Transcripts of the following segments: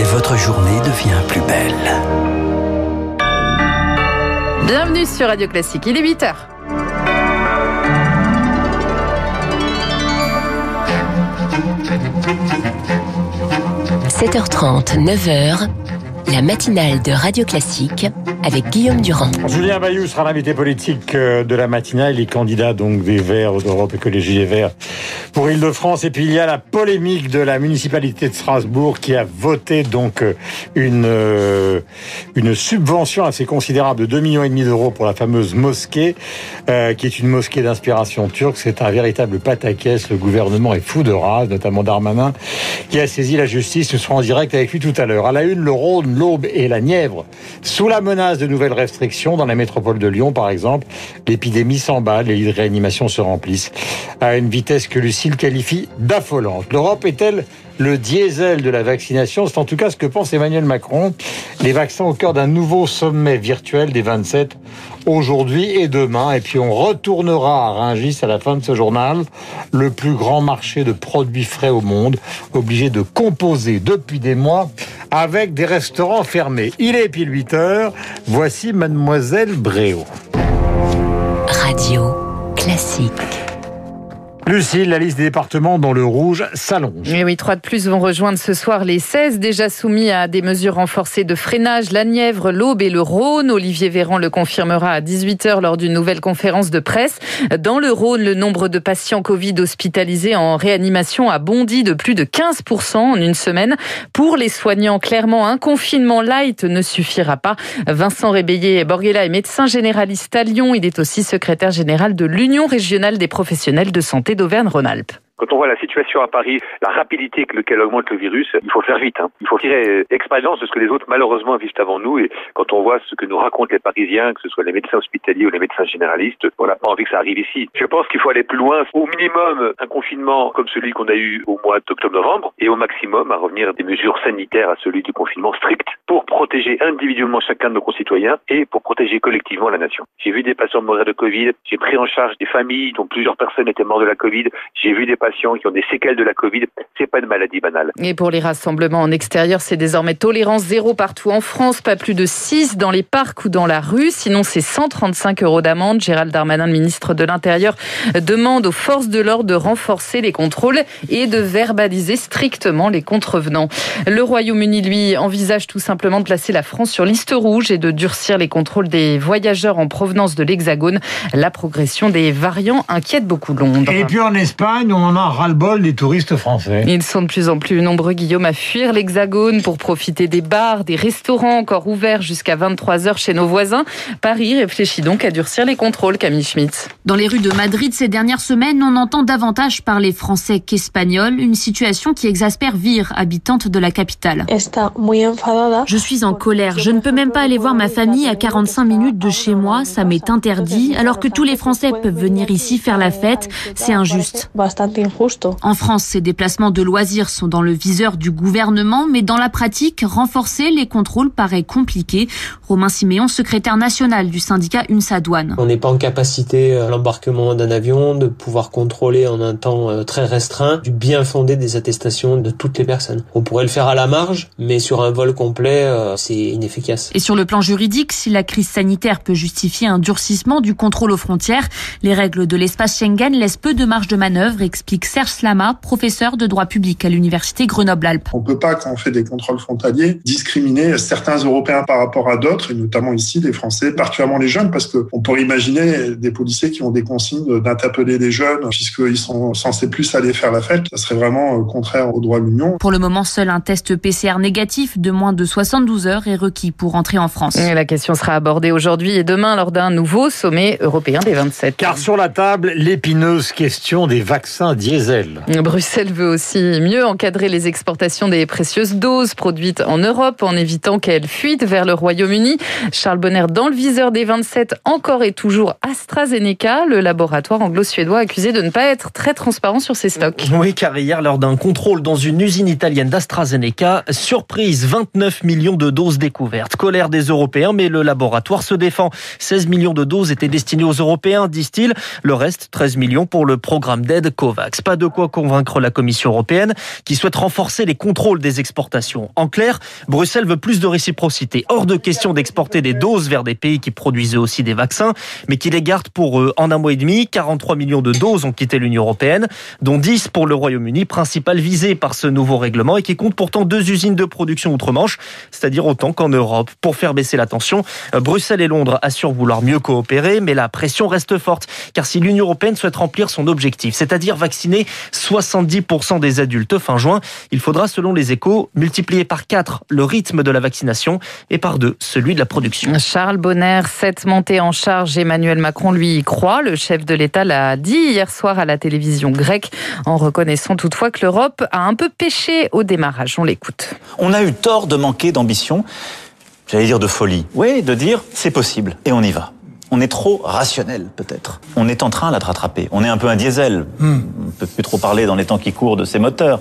et votre journée devient plus belle. Bienvenue sur Radio Classique, il est 8h. – 7h30, 9h, la matinale de Radio Classique avec Guillaume Durand. Julien Bayou sera l'invité politique euh, de la matinale. Il est candidat donc des Verts d'Europe Écologie et Verts pour Île-de-France. Et puis il y a la polémique de la municipalité de Strasbourg qui a voté donc euh, une euh, une subvention assez considérable de 2 millions et demi d'euros pour la fameuse mosquée, qui est une mosquée d'inspiration turque. C'est un véritable pataquès. Le gouvernement est fou de rage, notamment Darmanin, qui a saisi la justice. Nous serons en direct avec lui tout à l'heure. À la une, le Rhône, l'Aube et la Nièvre sous la menace de nouvelles restrictions dans la métropole de Lyon, par exemple. L'épidémie s'emballe, les lits de réanimation se remplissent à une vitesse que Lucille qualifie d'affolante. L'Europe est-elle le diesel de la vaccination C'est en tout cas ce que pense Emmanuel Macron. Les vaccins au cœur d'un nouveau sommet virtuel des 27 aujourd'hui et demain. Et puis on retournera à Rungis à la fin de ce journal, le plus grand marché de produits frais au monde, obligé de composer depuis des mois avec des restaurants fermés. Il est pile 8 heures. Voici Mademoiselle Bréau. Radio classique. Lucille, la liste des départements dans le rouge s'allonge. Et oui, trois de plus vont rejoindre ce soir les 16 déjà soumis à des mesures renforcées de freinage. La Nièvre, l'Aube et le Rhône. Olivier Véran le confirmera à 18h lors d'une nouvelle conférence de presse. Dans le Rhône, le nombre de patients Covid hospitalisés en réanimation a bondi de plus de 15% en une semaine. Pour les soignants, clairement, un confinement light ne suffira pas. Vincent Rébéillé Borghela est médecin généraliste à Lyon. Il est aussi secrétaire général de l'Union régionale des professionnels de santé d'Auvergne-Rhône-Alpes. Quand on voit la situation à Paris, la rapidité avec laquelle augmente le virus, il faut faire vite. Hein. Il faut tirer expérience de ce que les autres malheureusement vivent avant nous. Et quand on voit ce que nous racontent les Parisiens, que ce soit les médecins hospitaliers ou les médecins généralistes, on n'a pas envie que ça arrive ici. Je pense qu'il faut aller plus loin. Au minimum, un confinement comme celui qu'on a eu au mois d'octobre-novembre, et au maximum à revenir des mesures sanitaires à celui du confinement strict pour protéger individuellement chacun de nos concitoyens et pour protéger collectivement la nation. J'ai vu des patients mourir de Covid, j'ai pris en charge des familles dont plusieurs personnes étaient mortes de la Covid, j'ai vu des patients qui ont des séquelles de la Covid. C'est pas une maladie banale. Et pour les rassemblements en extérieur, c'est désormais tolérance zéro partout en France, pas plus de 6 dans les parcs ou dans la rue. Sinon, c'est 135 euros d'amende. Gérald Darmanin, le ministre de l'Intérieur, demande aux forces de l'ordre de renforcer les contrôles et de verbaliser strictement les contrevenants. Le Royaume-Uni, lui, envisage tout simplement de placer la France sur liste rouge et de durcir les contrôles des voyageurs en provenance de l'Hexagone. La progression des variants inquiète beaucoup Londres. Et puis en Espagne, on a ras-le-bol des touristes français. Ils sont de plus en plus nombreux, Guillaume, à fuir l'Hexagone pour profiter des bars, des restaurants encore ouverts jusqu'à 23h chez nos voisins. Paris réfléchit donc à durcir les contrôles, Camille Schmitt. Dans les rues de Madrid ces dernières semaines, on entend davantage parler français qu'espagnol, une situation qui exaspère Vire, habitante de la capitale. Je suis en colère. Je ne peux même pas aller voir ma famille à 45 minutes de chez moi. Ça m'est interdit, alors que tous les Français peuvent venir ici faire la fête. C'est injuste. En France, ces déplacements de loisirs sont dans le viseur du gouvernement, mais dans la pratique, renforcer les contrôles paraît compliqué. Romain Siméon, secrétaire national du syndicat UNSA Douane. On n'est pas en capacité, à l'embarquement d'un avion, de pouvoir contrôler en un temps euh, très restreint du bien fondé des attestations de toutes les personnes. On pourrait le faire à la marge, mais sur un vol complet, euh, c'est inefficace. Et sur le plan juridique, si la crise sanitaire peut justifier un durcissement du contrôle aux frontières, les règles de l'espace Schengen laissent peu de marge de manœuvre, explique Serge Slama, professeur de droit public à l'université Grenoble-Alpes. On ne peut pas, quand on fait des contrôles frontaliers, discriminer certains Européens par rapport à d'autres, et notamment ici des Français, particulièrement les jeunes, parce qu'on pourrait imaginer des policiers qui ont des consignes d'interpeller les jeunes, puisqu'ils sont censés plus aller faire la fête. Ça serait vraiment euh, contraire au droit de l'Union. Pour le moment, seul un test PCR négatif de moins de 72 heures est requis pour entrer en France. Et la question sera abordée aujourd'hui et demain lors d'un nouveau sommet européen des 27. Car sur la table, l'épineuse question des vaccins diesel. Bruxelles veut aussi mieux encadrer les exportations des précieuses doses produites en Europe en évitant qu'elles fuitent vers le Royaume-Uni. Charles Bonner dans le viseur des 27, encore et toujours AstraZeneca, le laboratoire anglo-suédois accusé de ne pas être très transparent sur ses stocks. Oui, car hier, lors d'un contrôle dans une usine italienne d'AstraZeneca, surprise, 29 millions de doses découvertes. Colère des Européens, mais le laboratoire se défend. 16 millions de doses étaient destinées aux Européens, disent-ils. Le reste, 13 millions pour le programme d'aide COVAX. Pas de quoi convaincre la Commission européenne qui souhaite renforcer les contrôles des exportations. En clair, Bruxelles veut plus de réciprocité. Hors de question d'exporter des doses vers des pays qui produisent aussi des vaccins, mais qui les gardent pour eux. En un mois et demi, 43 millions de doses ont quitté l'Union européenne, dont 10 pour le Royaume-Uni, principal visé par ce nouveau règlement et qui compte pourtant deux usines de production outre-Manche, c'est-à-dire autant qu'en Europe. Pour faire baisser la tension, Bruxelles et Londres assurent vouloir mieux coopérer, mais la pression reste forte, car si l'Union européenne souhaite remplir son objectif, c'est-à-dire vacciner 70% des adultes fin juin, il faudra, selon les échos, multiplier par 4 le rythme de la vaccination et par 2 celui de la production. Charles Bonner, cette montée en charge, Emmanuel Macron lui y croit. Le chef de l'État l'a dit hier soir à la télévision grecque, en reconnaissant toutefois que l'Europe a un peu péché au démarrage. On l'écoute. On a eu tort de manquer d'ambition, j'allais dire de folie. Oui, de dire c'est possible et on y va on est trop rationnel peut-être. On est en train là de rattraper. On est un peu un diesel. Hmm. On ne peut plus trop parler dans les temps qui courent de ces moteurs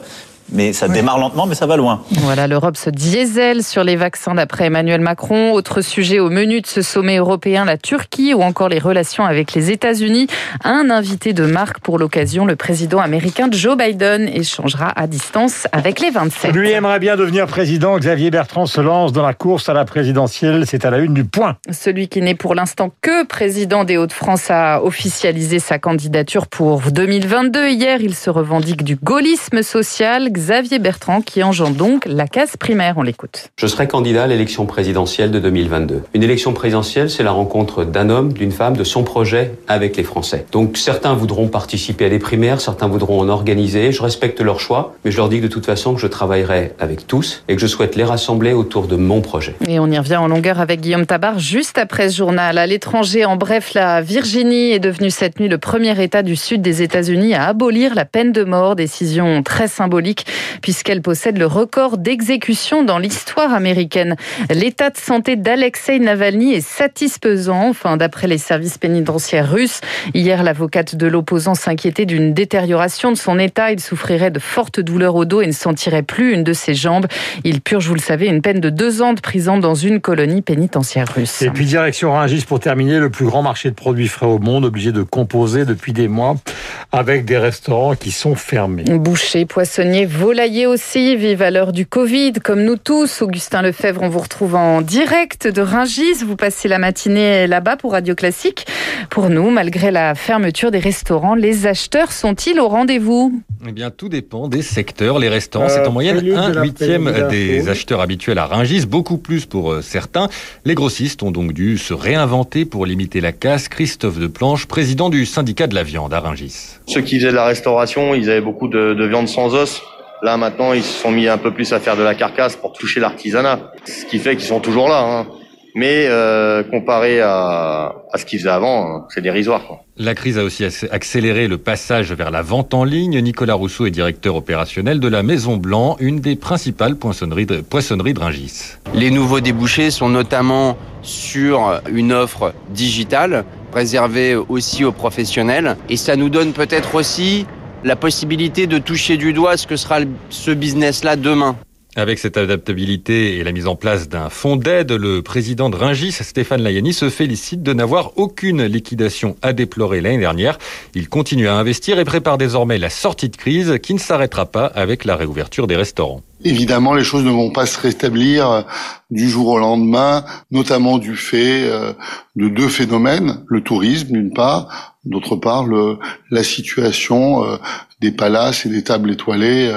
mais ça démarre lentement, mais ça va loin. Voilà, l'Europe se diesel sur les vaccins d'après Emmanuel Macron. Autre sujet au menu de ce sommet européen, la Turquie ou encore les relations avec les États-Unis. Un invité de marque pour l'occasion, le président américain Joe Biden échangera à distance avec les 27. Lui aimerait bien devenir président. Xavier Bertrand se lance dans la course à la présidentielle. C'est à la une du point. Celui qui n'est pour l'instant que président des Hauts-de-France a officialisé sa candidature pour 2022. Hier, il se revendique du gaullisme social. Xavier Bertrand qui engendre donc la case primaire. On l'écoute. Je serai candidat à l'élection présidentielle de 2022. Une élection présidentielle, c'est la rencontre d'un homme, d'une femme, de son projet avec les Français. Donc certains voudront participer à des primaires, certains voudront en organiser. Je respecte leur choix, mais je leur dis que de toute façon que je travaillerai avec tous et que je souhaite les rassembler autour de mon projet. Et on y revient en longueur avec Guillaume Tabar juste après ce journal. À l'étranger, en bref, la Virginie est devenue cette nuit le premier État du sud des États-Unis à abolir la peine de mort. Décision très symbolique puisqu'elle possède le record d'exécution dans l'histoire américaine. L'état de santé d'Alexei Navalny est satisfaisant, enfin d'après les services pénitentiaires russes. Hier, l'avocate de l'opposant s'inquiétait d'une détérioration de son état. Il souffrirait de fortes douleurs au dos et ne sentirait plus une de ses jambes. Il purge, vous le savez, une peine de deux ans de prison dans une colonie pénitentiaire russe. Et puis direction Rungis pour terminer, le plus grand marché de produits frais au monde, obligé de composer depuis des mois avec des restaurants qui sont fermés. Boucher, poissonniers, volailler aussi, vive à l'heure du Covid, comme nous tous. Augustin Lefebvre, on vous retrouve en direct de Ringis. Vous passez la matinée là-bas pour Radio Classique. Pour nous, malgré la fermeture des restaurants, les acheteurs sont-ils au rendez-vous? Eh bien, tout dépend des secteurs. Les restaurants, c'est en euh, moyenne un huitième des acheteurs habituels à Ringis, beaucoup plus pour euh, certains. Les grossistes ont donc dû se réinventer pour limiter la casse. Christophe Deplanche, président du syndicat de la viande à Ringis. Ceux qui faisaient de la restauration, ils avaient beaucoup de, de viande sans os. Là maintenant, ils se sont mis un peu plus à faire de la carcasse pour toucher l'artisanat, ce qui fait qu'ils sont toujours là. Hein. Mais euh, comparé à, à, ce qu'ils faisaient avant, hein, c'est dérisoire. Quoi. La crise a aussi accéléré le passage vers la vente en ligne. Nicolas Rousseau est directeur opérationnel de la Maison Blanc, une des principales poissonneries de, poissonneries de Rungis. Les nouveaux débouchés sont notamment sur une offre digitale réservé aussi aux professionnels. Et ça nous donne peut-être aussi la possibilité de toucher du doigt ce que sera ce business-là demain. Avec cette adaptabilité et la mise en place d'un fonds d'aide, le président de Ringis, Stéphane Layani, se félicite de n'avoir aucune liquidation à déplorer l'année dernière. Il continue à investir et prépare désormais la sortie de crise qui ne s'arrêtera pas avec la réouverture des restaurants. Évidemment, les choses ne vont pas se rétablir euh, du jour au lendemain, notamment du fait euh, de deux phénomènes, le tourisme d'une part, d'autre part le, la situation euh, des palaces et des tables étoilées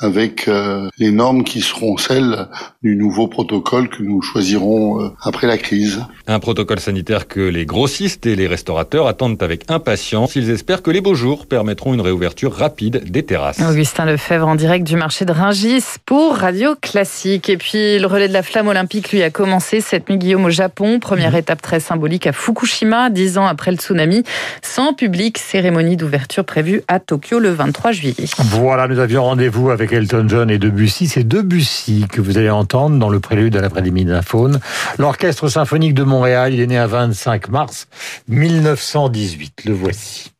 avec les normes qui seront celles du nouveau protocole que nous choisirons après la crise. Un protocole sanitaire que les grossistes et les restaurateurs attendent avec impatience. Ils espèrent que les beaux jours permettront une réouverture rapide des terrasses. Augustin Lefebvre en direct du marché de Ringis pour Radio Classique. Et puis le relais de la flamme olympique, lui, a commencé cette nuit, Guillaume, au Japon. Première mhm. étape très symbolique à Fukushima, dix ans après le tsunami. Sans public, cérémonie d'ouverture prévue à Tokyo le 23 juillet. Voilà, nous avions rendez-vous avec Elton John et Debussy. C'est Debussy que vous allez entendre dans le prélude à l'après-midi d'un faune. L'Orchestre symphonique de Montréal, il est né à 25 mars 1918. Le voici.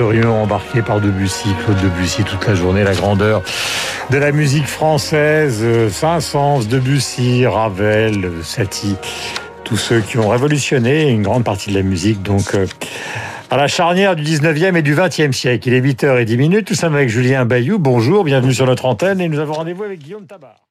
Nous laisserions embarquer par Debussy, Claude Debussy toute la journée, la grandeur de la musique française, Saint-Saëns, Debussy, Ravel, Satie, tous ceux qui ont révolutionné une grande partie de la musique. Donc, euh, à la charnière du 19e et du 20e siècle. Il est 8h10 minutes. Nous sommes avec Julien Bayou. Bonjour, bienvenue sur notre antenne et nous avons rendez-vous avec Guillaume Tabar.